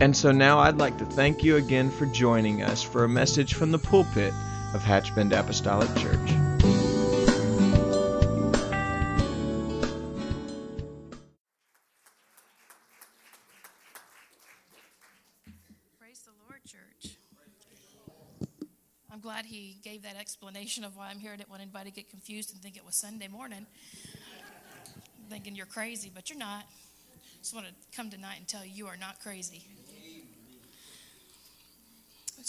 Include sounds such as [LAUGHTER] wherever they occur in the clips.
And so now I'd like to thank you again for joining us for a message from the pulpit of Hatchbend Apostolic Church. Praise the Lord, church. I'm glad he gave that explanation of why I'm here. I didn't want anybody to get confused and think it was Sunday morning. thinking you're crazy, but you're not. I Just want to come tonight and tell you you are not crazy.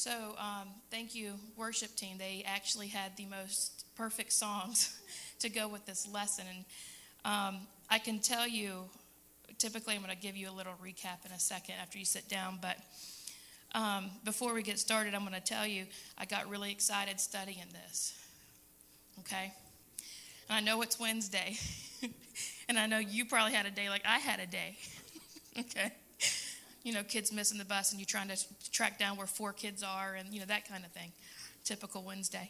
So, um, thank you, worship team. They actually had the most perfect songs [LAUGHS] to go with this lesson. And um, I can tell you, typically, I'm going to give you a little recap in a second after you sit down. But um, before we get started, I'm going to tell you I got really excited studying this. Okay? And I know it's Wednesday. [LAUGHS] and I know you probably had a day like I had a day. [LAUGHS] okay? You know, kids missing the bus and you're trying to track down where four kids are and, you know, that kind of thing. Typical Wednesday.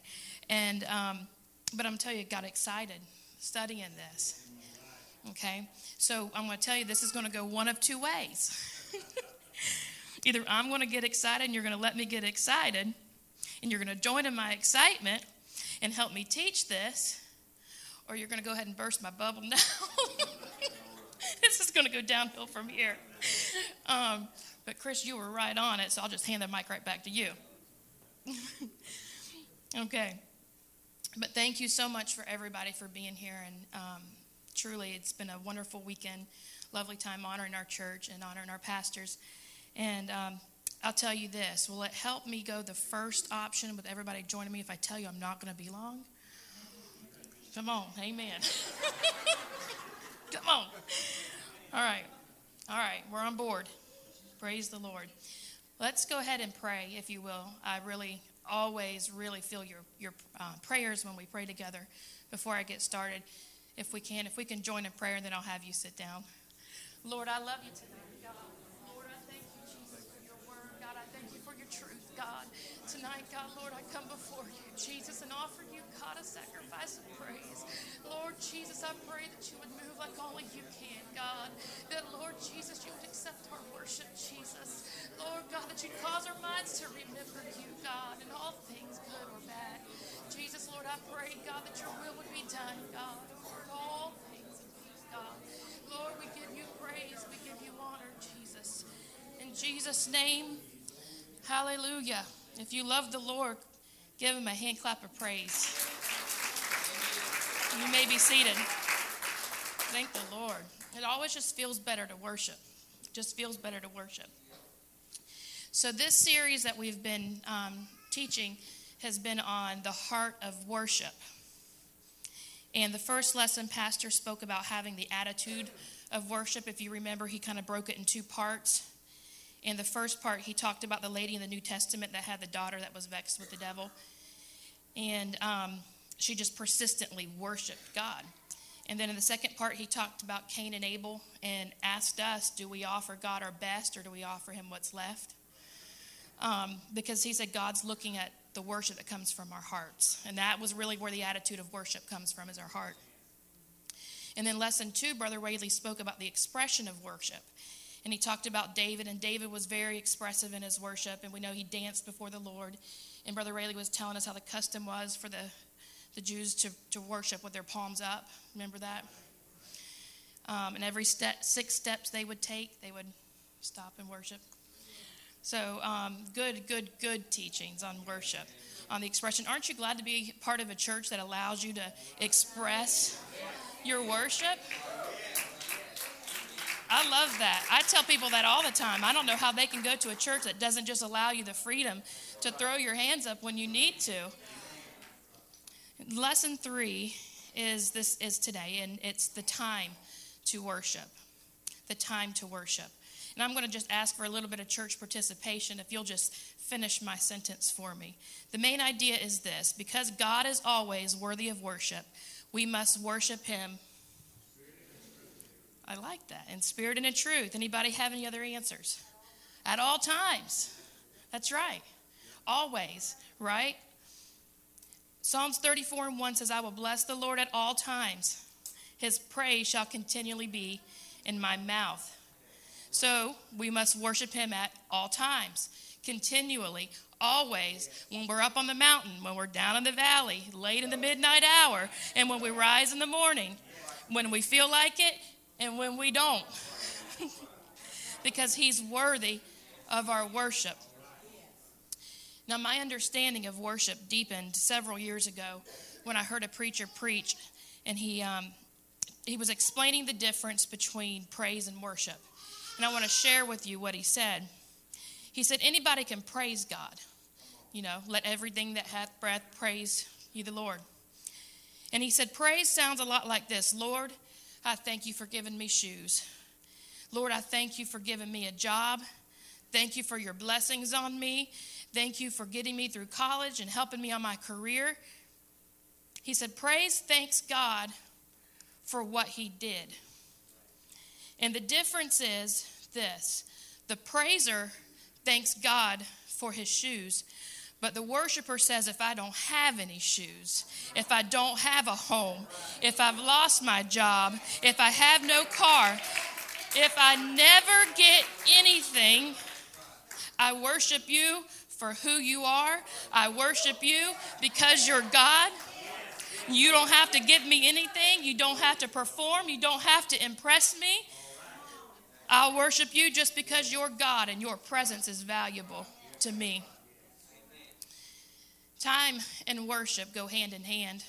And, um, but I'm telling you, got excited studying this. Okay? So I'm going to tell you this is going to go one of two ways. [LAUGHS] Either I'm going to get excited and you're going to let me get excited and you're going to join in my excitement and help me teach this, or you're going to go ahead and burst my bubble now. [LAUGHS] this is going to go downhill from here. Um, but Chris, you were right on it, so I'll just hand the mic right back to you. [LAUGHS] okay. But thank you so much for everybody for being here. And um, truly, it's been a wonderful weekend, lovely time honoring our church and honoring our pastors. And um, I'll tell you this will it help me go the first option with everybody joining me if I tell you I'm not going to be long? Come on, amen. [LAUGHS] Come on. All right. All right. We're on board. Praise the Lord. Let's go ahead and pray, if you will. I really always really feel your, your uh, prayers when we pray together before I get started. If we can, if we can join in prayer, then I'll have you sit down. Lord, I love you tonight. God. Lord, I thank you, Jesus, for your word. God, I thank you for your truth, God. Tonight, God, Lord, I come before you, Jesus, and offer you, God, a sacrifice of praise. Lord Jesus, I pray that you would move like only you can, God. That, Lord Jesus, you would accept our worship, Jesus. Lord God, that you'd cause our minds to remember you, God, in all things, good or bad. Jesus, Lord, I pray, God, that your will would be done, God, over all things, God. Lord, we give you praise, we give you honor, Jesus. In Jesus' name, Hallelujah. If you love the Lord, give him a hand clap of praise. You may be seated. Thank the Lord. It always just feels better to worship. It just feels better to worship. So, this series that we've been um, teaching has been on the heart of worship. And the first lesson, Pastor spoke about having the attitude of worship. If you remember, he kind of broke it in two parts. In the first part, he talked about the lady in the New Testament that had the daughter that was vexed with the devil. And um, she just persistently worshiped God. And then in the second part, he talked about Cain and Abel and asked us, do we offer God our best or do we offer him what's left? Um, because he said God's looking at the worship that comes from our hearts. And that was really where the attitude of worship comes from, is our heart. And then lesson two, Brother Whaley spoke about the expression of worship and he talked about David, and David was very expressive in his worship, and we know he danced before the Lord. And Brother Rayleigh was telling us how the custom was for the, the Jews to, to worship with their palms up. Remember that? Um, and every step, six steps they would take, they would stop and worship. So, um, good, good, good teachings on worship, on the expression. Aren't you glad to be part of a church that allows you to express your worship? I love that. I tell people that all the time. I don't know how they can go to a church that doesn't just allow you the freedom to throw your hands up when you need to. Lesson three is this is today, and it's the time to worship. The time to worship. And I'm going to just ask for a little bit of church participation if you'll just finish my sentence for me. The main idea is this because God is always worthy of worship, we must worship Him. I like that. In spirit and in truth. Anybody have any other answers? At all times. That's right. Always, right? Psalms 34 and 1 says, I will bless the Lord at all times. His praise shall continually be in my mouth. So we must worship him at all times, continually, always. When we're up on the mountain, when we're down in the valley, late in the midnight hour, and when we rise in the morning, when we feel like it and when we don't. [LAUGHS] because he's worthy of our worship. Now, my understanding of worship deepened several years ago when I heard a preacher preach, and he, um, he was explaining the difference between praise and worship. And I want to share with you what he said. He said, Anybody can praise God. You know, let everything that hath breath praise you, the Lord. And he said, Praise sounds a lot like this Lord, I thank you for giving me shoes. Lord, I thank you for giving me a job. Thank you for your blessings on me. Thank you for getting me through college and helping me on my career. He said, Praise, thanks God for what he did. And the difference is this the praiser thanks God for his shoes, but the worshiper says, if I don't have any shoes, if I don't have a home, if I've lost my job, if I have no car, if I never get anything, I worship you for who you are. I worship you because you're God. You don't have to give me anything. You don't have to perform. You don't have to impress me. I'll worship you just because you're God and your presence is valuable to me. Time and worship go hand in hand.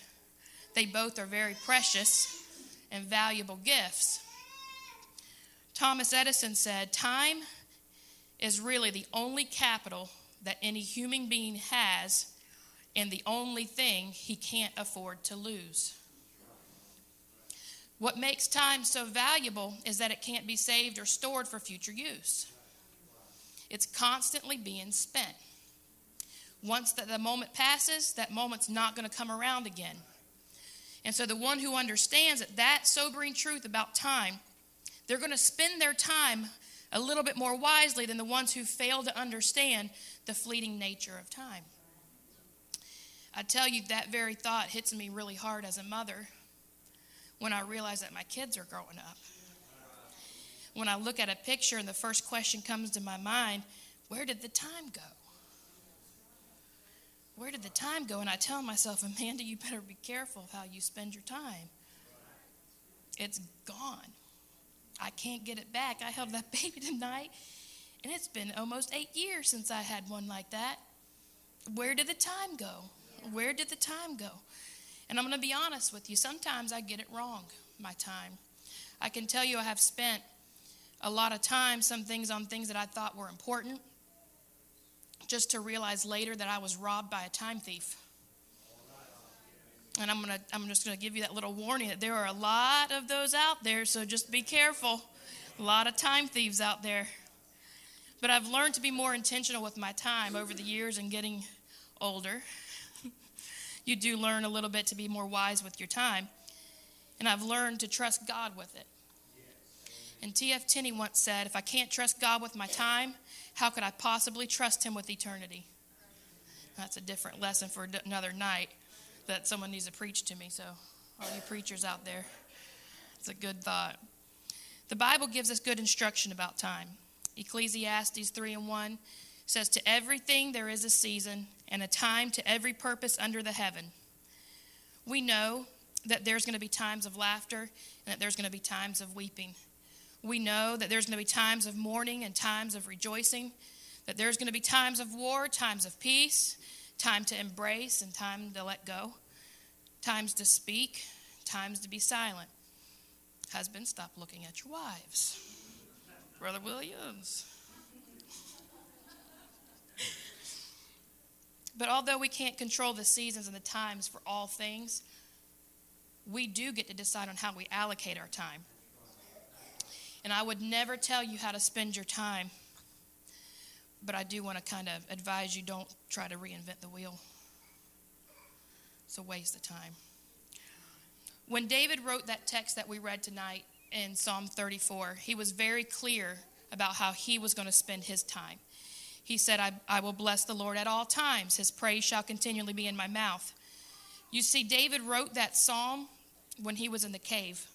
They both are very precious and valuable gifts. Thomas Edison said, Time is really the only capital that any human being has and the only thing he can't afford to lose. What makes time so valuable is that it can't be saved or stored for future use. It's constantly being spent. Once that the moment passes, that moment's not going to come around again. And so the one who understands that that sobering truth about time, they're going to spend their time a little bit more wisely than the ones who fail to understand the fleeting nature of time. I tell you, that very thought hits me really hard as a mother when I realize that my kids are growing up. When I look at a picture and the first question comes to my mind, where did the time go? Where did the time go? And I tell myself, Amanda, you better be careful of how you spend your time. It's gone. I can't get it back. I held that [LAUGHS] baby tonight, and it's been almost eight years since I had one like that. Where did the time go? Where did the time go? And I'm going to be honest with you, sometimes I get it wrong, my time. I can tell you I have spent a lot of time, some things on things that I thought were important, just to realize later that I was robbed by a time thief. And I'm gonna I'm just gonna give you that little warning that there are a lot of those out there, so just be careful. A lot of time thieves out there. But I've learned to be more intentional with my time over the years and getting older. [LAUGHS] you do learn a little bit to be more wise with your time. And I've learned to trust God with it. And T.F. Tenney once said, If I can't trust God with my time, how could I possibly trust Him with eternity? That's a different lesson for another night that someone needs to preach to me. So, all you preachers out there, it's a good thought. The Bible gives us good instruction about time. Ecclesiastes 3 and 1 says, To everything there is a season and a time to every purpose under the heaven. We know that there's going to be times of laughter and that there's going to be times of weeping. We know that there's going to be times of mourning and times of rejoicing, that there's going to be times of war, times of peace, time to embrace and time to let go, times to speak, times to be silent. Husbands, stop looking at your wives. Brother Williams. But although we can't control the seasons and the times for all things, we do get to decide on how we allocate our time. And I would never tell you how to spend your time. But I do want to kind of advise you don't try to reinvent the wheel. It's a waste of time. When David wrote that text that we read tonight in Psalm 34, he was very clear about how he was going to spend his time. He said, I, I will bless the Lord at all times. His praise shall continually be in my mouth. You see, David wrote that psalm when he was in the cave.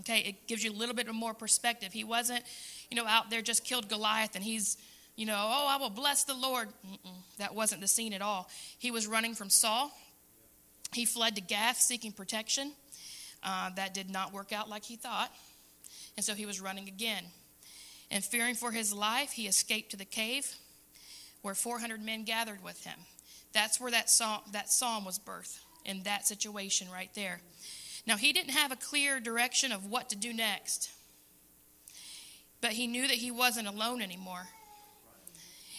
Okay, it gives you a little bit more perspective. He wasn't, you know, out there just killed Goliath and he's, you know, oh, I will bless the Lord. Mm-mm, that wasn't the scene at all. He was running from Saul. He fled to Gath seeking protection. Uh, that did not work out like he thought. And so he was running again. And fearing for his life, he escaped to the cave where 400 men gathered with him. That's where that psalm, that psalm was birthed, in that situation right there. Now, he didn't have a clear direction of what to do next, but he knew that he wasn't alone anymore.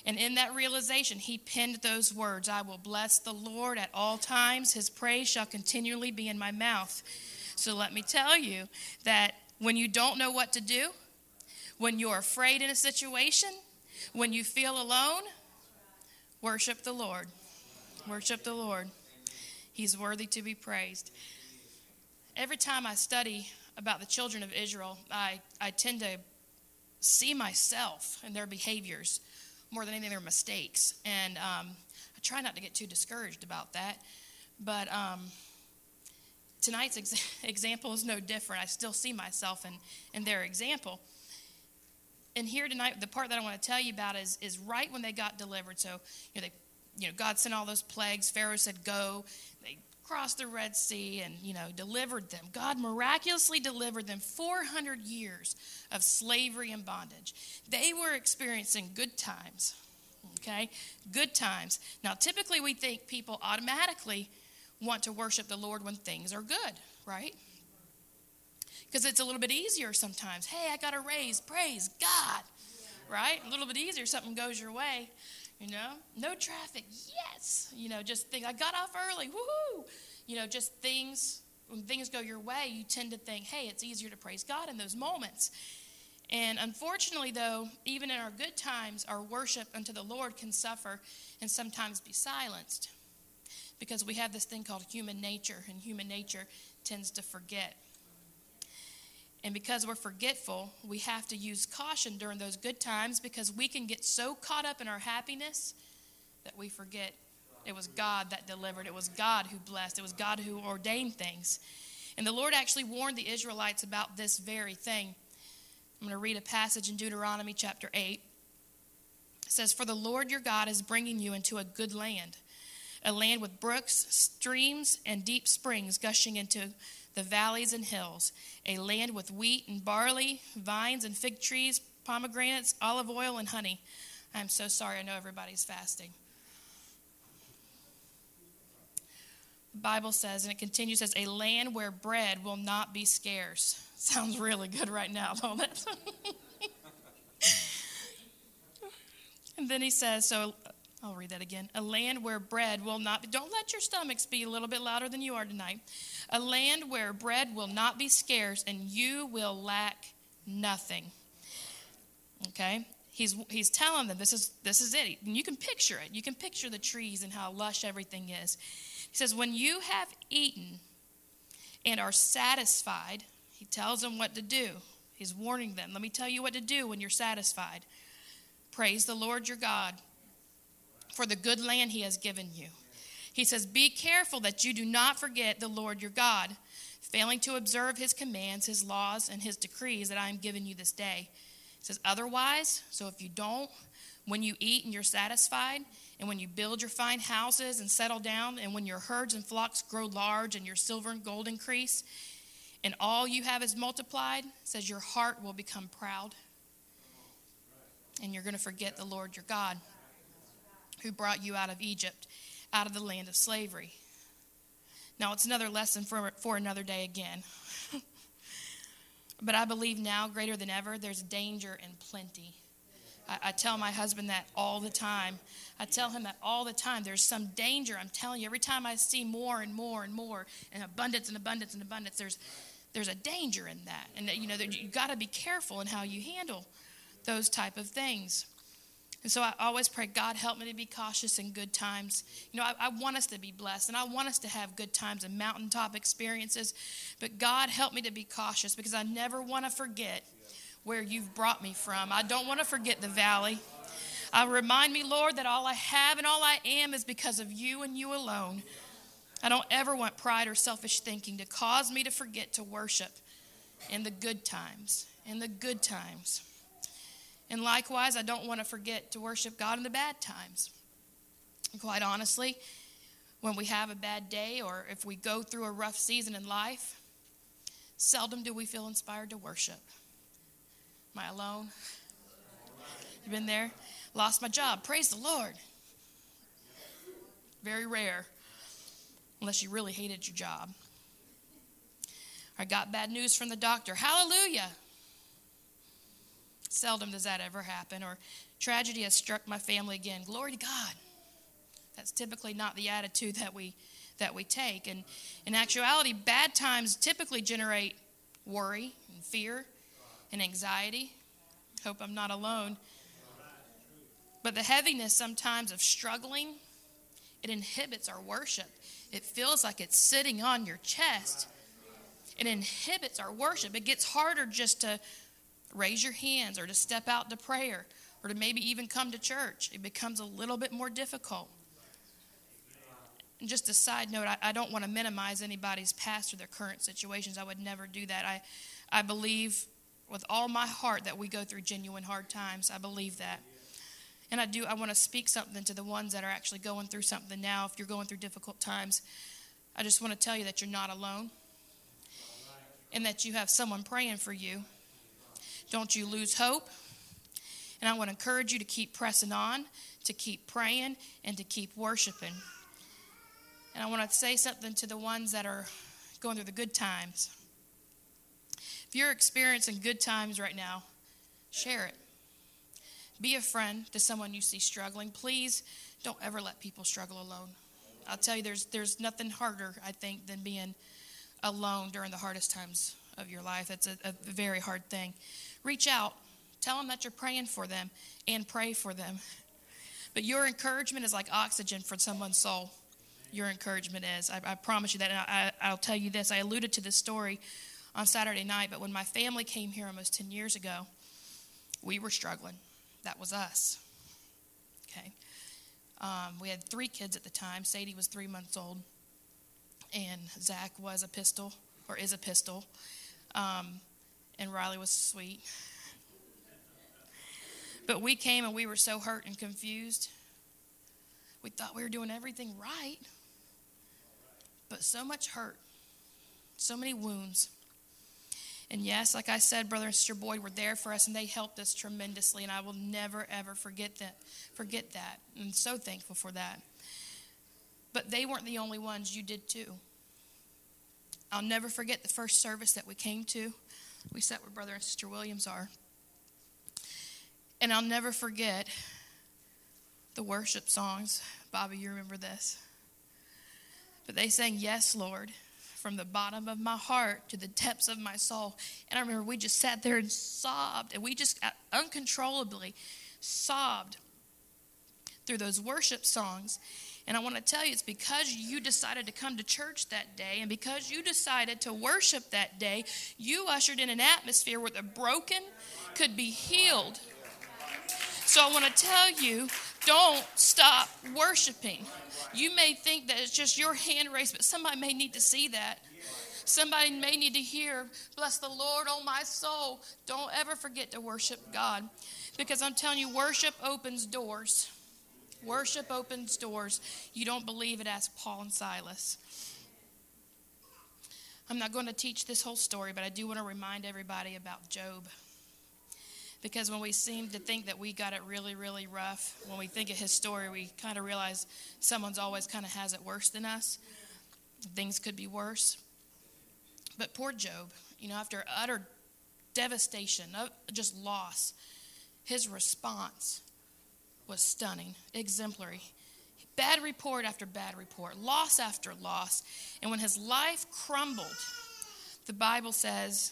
And in that realization, he penned those words I will bless the Lord at all times, his praise shall continually be in my mouth. So let me tell you that when you don't know what to do, when you're afraid in a situation, when you feel alone, worship the Lord. Worship the Lord. He's worthy to be praised. Every time I study about the children of Israel, I, I tend to see myself and their behaviors more than anything, their mistakes. And um, I try not to get too discouraged about that. But um, tonight's ex- [LAUGHS] example is no different. I still see myself in, in their example and here tonight, the part that I want to tell you about is, is right when they got delivered. So, you know, they, you know, God sent all those plagues. Pharaoh said, go. They crossed the Red Sea and, you know, delivered them. God miraculously delivered them 400 years of slavery and bondage. They were experiencing good times, okay? Good times. Now, typically we think people automatically want to worship the Lord when things are good, right? because it's a little bit easier sometimes. Hey, I got a raise. Praise God. Right? A little bit easier. Something goes your way. You know, no traffic. Yes. You know, just think I got off early. Woohoo. You know, just things when things go your way, you tend to think, hey, it's easier to praise God in those moments. And unfortunately, though, even in our good times, our worship unto the Lord can suffer and sometimes be silenced because we have this thing called human nature, and human nature tends to forget. And because we're forgetful, we have to use caution during those good times because we can get so caught up in our happiness that we forget it was God that delivered, it was God who blessed, it was God who ordained things. And the Lord actually warned the Israelites about this very thing. I'm going to read a passage in Deuteronomy chapter 8. It says, For the Lord your God is bringing you into a good land, a land with brooks, streams, and deep springs gushing into the valleys and hills, a land with wheat and barley, vines and fig trees, pomegranates, olive oil, and honey. I'm so sorry, I know everybody's fasting. The Bible says, and it continues, says, a land where bread will not be scarce. [LAUGHS] Sounds really good right now, don't it? [LAUGHS] and then he says, so I'll read that again. A land where bread will not be, don't let your stomachs be a little bit louder than you are tonight. A land where bread will not be scarce and you will lack nothing. Okay? He's, he's telling them this is, this is it. And you can picture it. You can picture the trees and how lush everything is. He says, When you have eaten and are satisfied, he tells them what to do. He's warning them. Let me tell you what to do when you're satisfied. Praise the Lord your God for the good land he has given you. He says, Be careful that you do not forget the Lord your God, failing to observe his commands, his laws, and his decrees that I am giving you this day. He says, Otherwise, so if you don't, when you eat and you're satisfied, and when you build your fine houses and settle down, and when your herds and flocks grow large, and your silver and gold increase, and all you have is multiplied, says your heart will become proud, and you're going to forget the Lord your God who brought you out of Egypt, out of the land of slavery. Now, it's another lesson for, for another day again. [LAUGHS] but I believe now, greater than ever, there's danger and plenty. I, I, tell my husband that all the time. I tell him that all the time. There's some danger. I'm telling you, every time I see more and more and more, and abundance and abundance and abundance, there's there's a danger in that, and you know you got to be careful in how you handle those type of things. And so I always pray, God, help me to be cautious in good times. You know, I, I, want us to be blessed and I want us to have good times and mountaintop experiences. But God, help me to be cautious because I never want to forget where you've brought me from. I don't want to forget the valley. I remind me, Lord, that all I have and all I am is because of you and you alone. I don't ever want pride or selfish thinking to cause me to forget to worship in the good times. In the good times. And likewise, I don't want to forget to worship God in the bad times. And quite honestly, when we have a bad day or if we go through a rough season in life, seldom do we feel inspired to worship. Am I alone? You've been there? Lost my job. Praise the Lord. Very rare, unless you really hated your job. I got bad news from the doctor. Hallelujah. Seldom does that ever happen. Or tragedy has struck my family again. Glory to God. That's typically not the attitude that we that we take. And in actuality, bad times typically generate worry and fear and anxiety. Hope I'm not alone. But the heaviness sometimes of struggling, it inhibits our worship. It feels like it's sitting on your chest. It inhibits our worship. It gets harder just to raise your hands or to step out to prayer or to maybe even come to church. It becomes a little bit more difficult. And just a side note, I, I don't want to minimize anybody's past or their current situations. I would never do that. I, I believe with all my heart that we go through genuine hard times. I believe that. And I do, I want to speak something to the ones that are actually going through something now. If you're going through difficult times, I just want to tell you that you're not alone and that you have someone praying for you. Don't you lose hope. And I want to encourage you to keep pressing on, to keep praying, and to keep worshiping. And I want to say something to the ones that are going through the good times. If you're experiencing good times right now, share it. Be a friend to someone you see struggling. Please don't ever let people struggle alone. I'll tell you, there's, there's nothing harder, I think, than being alone during the hardest times of your life. It's a, a very hard thing. Reach out, tell them that you're praying for them, and pray for them. But your encouragement is like oxygen for someone's soul. Your encouragement is. I, I promise you that. And I, I'll tell you this. I alluded to this story on Saturday night, but when my family came here almost 10 years ago, we were struggling. That was us. Okay. Um, we had three kids at the time. Sadie was three months old, and Zach was a pistol, or is a pistol. Um, and Riley was sweet. But we came and we were so hurt and confused. We thought we were doing everything right, but so much hurt, so many wounds. And yes, like I said, brother and sister Boyd were there for us and they helped us tremendously. And I will never ever forget that. Forget that. I'm so thankful for that. But they weren't the only ones. You did too. I'll never forget the first service that we came to. We sat where brother and sister Williams are. And I'll never forget the worship songs. Bobby, you remember this. But they sang, Yes, Lord from the bottom of my heart to the depths of my soul. And I remember we just sat there and sobbed, and we just uh, uncontrollably sobbed through those worship songs. And I want to tell you, it's because you decided to come to church that day and because you decided to worship that day, you ushered in an atmosphere where the broken could be healed. So I want to tell you don't stop worshiping. You may think that it's just your hand raised, but somebody may need to see that. Somebody may need to hear, Bless the Lord, oh my soul. Don't ever forget to worship God. Because I'm telling you, worship opens doors. Worship opens doors. You don't believe it, ask Paul and Silas. I'm not going to teach this whole story, but I do want to remind everybody about Job. Because when we seem to think that we got it really, really rough, when we think of his story, we kind of realize someone's always kind of has it worse than us. Things could be worse. But poor Job, you know, after utter devastation, uh, just loss, his response was stunning, exemplary. Bad report after bad report, loss after loss. And when his life crumbled, The Bible says,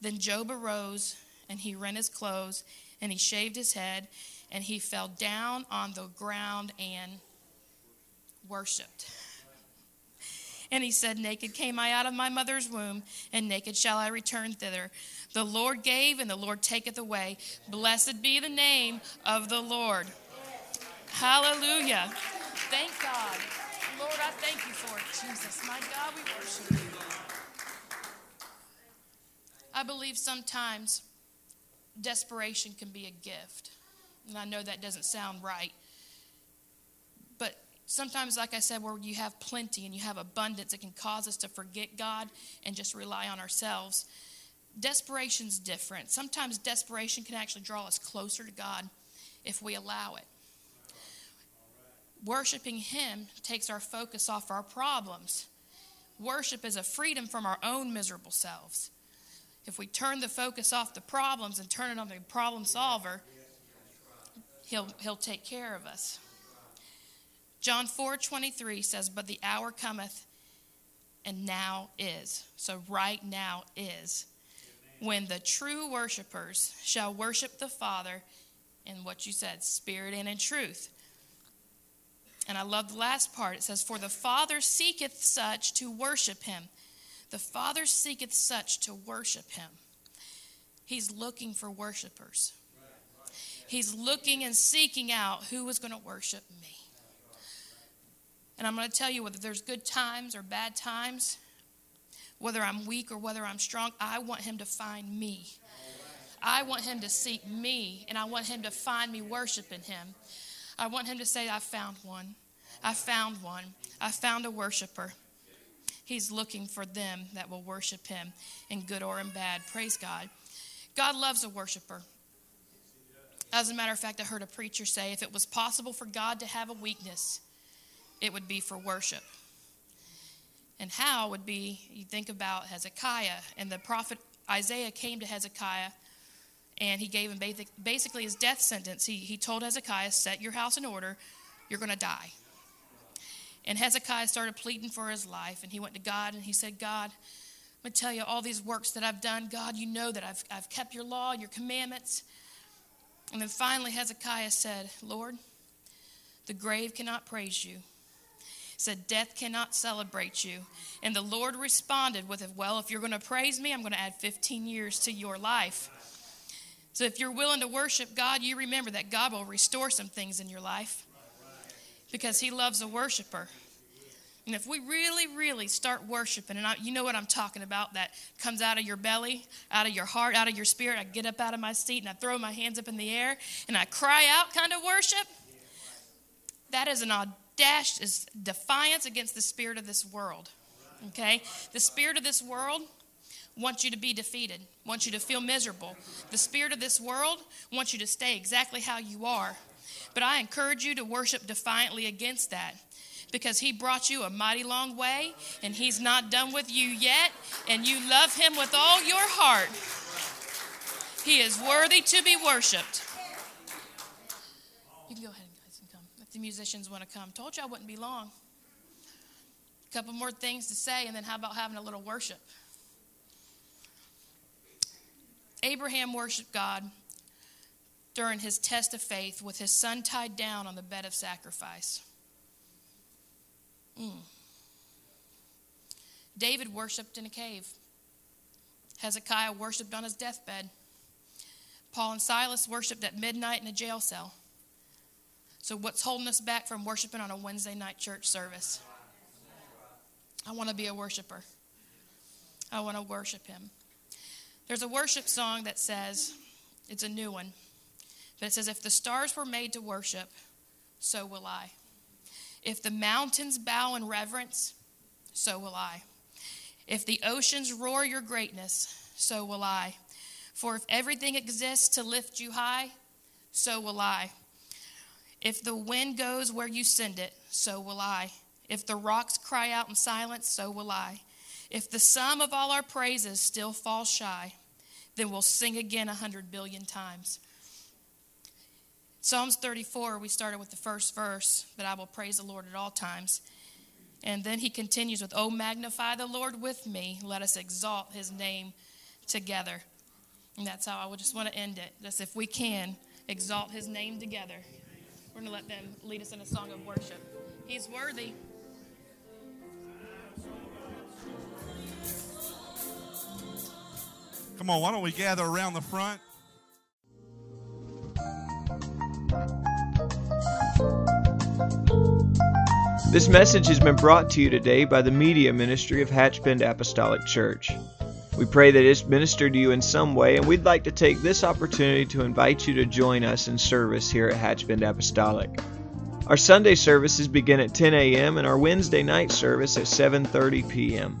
Then Job arose and he rent his clothes and he shaved his head and he fell down on the ground and worshiped. And he said, Naked came I out of my mother's womb, and naked shall I return thither. The Lord gave, and the Lord taketh away. Blessed be the name of the Lord. Hallelujah. Thank God. Lord, I thank you for it, Jesus. My God, we worship you. I believe sometimes desperation can be a gift. And I know that doesn't sound right. But sometimes, like I said, where you have plenty and you have abundance, it can cause us to forget God and just rely on ourselves. Desperation's different. Sometimes desperation can actually draw us closer to God if we allow it. Worshiping Him takes our focus off our problems. Worship is a freedom from our own miserable selves. If we turn the focus off the problems and turn it on the problem solver, he'll, he'll take care of us. John 4 23 says, But the hour cometh, and now is. So, right now is. When the true worshipers shall worship the Father in what you said, spirit and in truth. And I love the last part. It says, For the Father seeketh such to worship him. The Father seeketh such to worship him. He's looking for worshipers. He's looking and seeking out who is going to worship me. And I'm going to tell you whether there's good times or bad times, whether I'm weak or whether I'm strong, I want him to find me. I want him to seek me, and I want him to find me worshiping him. I want him to say, I found one. I found one. I found a worshiper. He's looking for them that will worship him in good or in bad. Praise God. God loves a worshiper. As a matter of fact, I heard a preacher say if it was possible for God to have a weakness, it would be for worship. And how would be, you think about Hezekiah, and the prophet Isaiah came to Hezekiah and he gave him basically his death sentence. He, he told Hezekiah, Set your house in order, you're going to die. And Hezekiah started pleading for his life, and he went to God and he said, God, I'm going to tell you all these works that I've done. God, you know that I've, I've kept your law, your commandments. And then finally, Hezekiah said, Lord, the grave cannot praise you. He said, Death cannot celebrate you. And the Lord responded with, Well, if you're going to praise me, I'm going to add 15 years to your life. So if you're willing to worship God, you remember that God will restore some things in your life because He loves a worshiper. And if we really, really start worshiping, and I, you know what I'm talking about, that comes out of your belly, out of your heart, out of your spirit, I get up out of my seat and I throw my hands up in the air and I cry out kind of worship, that is an audacious defiance against the spirit of this world. Okay? The spirit of this world wants you to be defeated, wants you to feel miserable. The spirit of this world wants you to stay exactly how you are. But I encourage you to worship defiantly against that because he brought you a mighty long way and he's not done with you yet and you love him with all your heart. He is worthy to be worshiped. You can go ahead, guys, and come. If the musicians want to come. Told you I wouldn't be long. A couple more things to say, and then how about having a little worship? Abraham worshiped God during his test of faith with his son tied down on the bed of sacrifice. Mm. David worshiped in a cave. Hezekiah worshiped on his deathbed. Paul and Silas worshiped at midnight in a jail cell. So, what's holding us back from worshiping on a Wednesday night church service? I want to be a worshiper. I want to worship him. There's a worship song that says, it's a new one. But it says, If the stars were made to worship, so will I. If the mountains bow in reverence, so will I. If the oceans roar your greatness, so will I. For if everything exists to lift you high, so will I. If the wind goes where you send it, so will I. If the rocks cry out in silence, so will I. If the sum of all our praises still falls shy, then we'll sing again a hundred billion times. Psalms 34, we started with the first verse that I will praise the Lord at all times. And then he continues with, Oh, magnify the Lord with me. Let us exalt his name together. And that's how I would just want to end it. Just if we can, exalt his name together. We're going to let them lead us in a song of worship. He's worthy. Come on, why don't we gather around the front? This message has been brought to you today by the media ministry of Hatchbend Apostolic Church. We pray that it's ministered to you in some way, and we'd like to take this opportunity to invite you to join us in service here at Hatchbend Apostolic. Our Sunday services begin at 10 a.m. and our Wednesday night service at 7:30 p.m.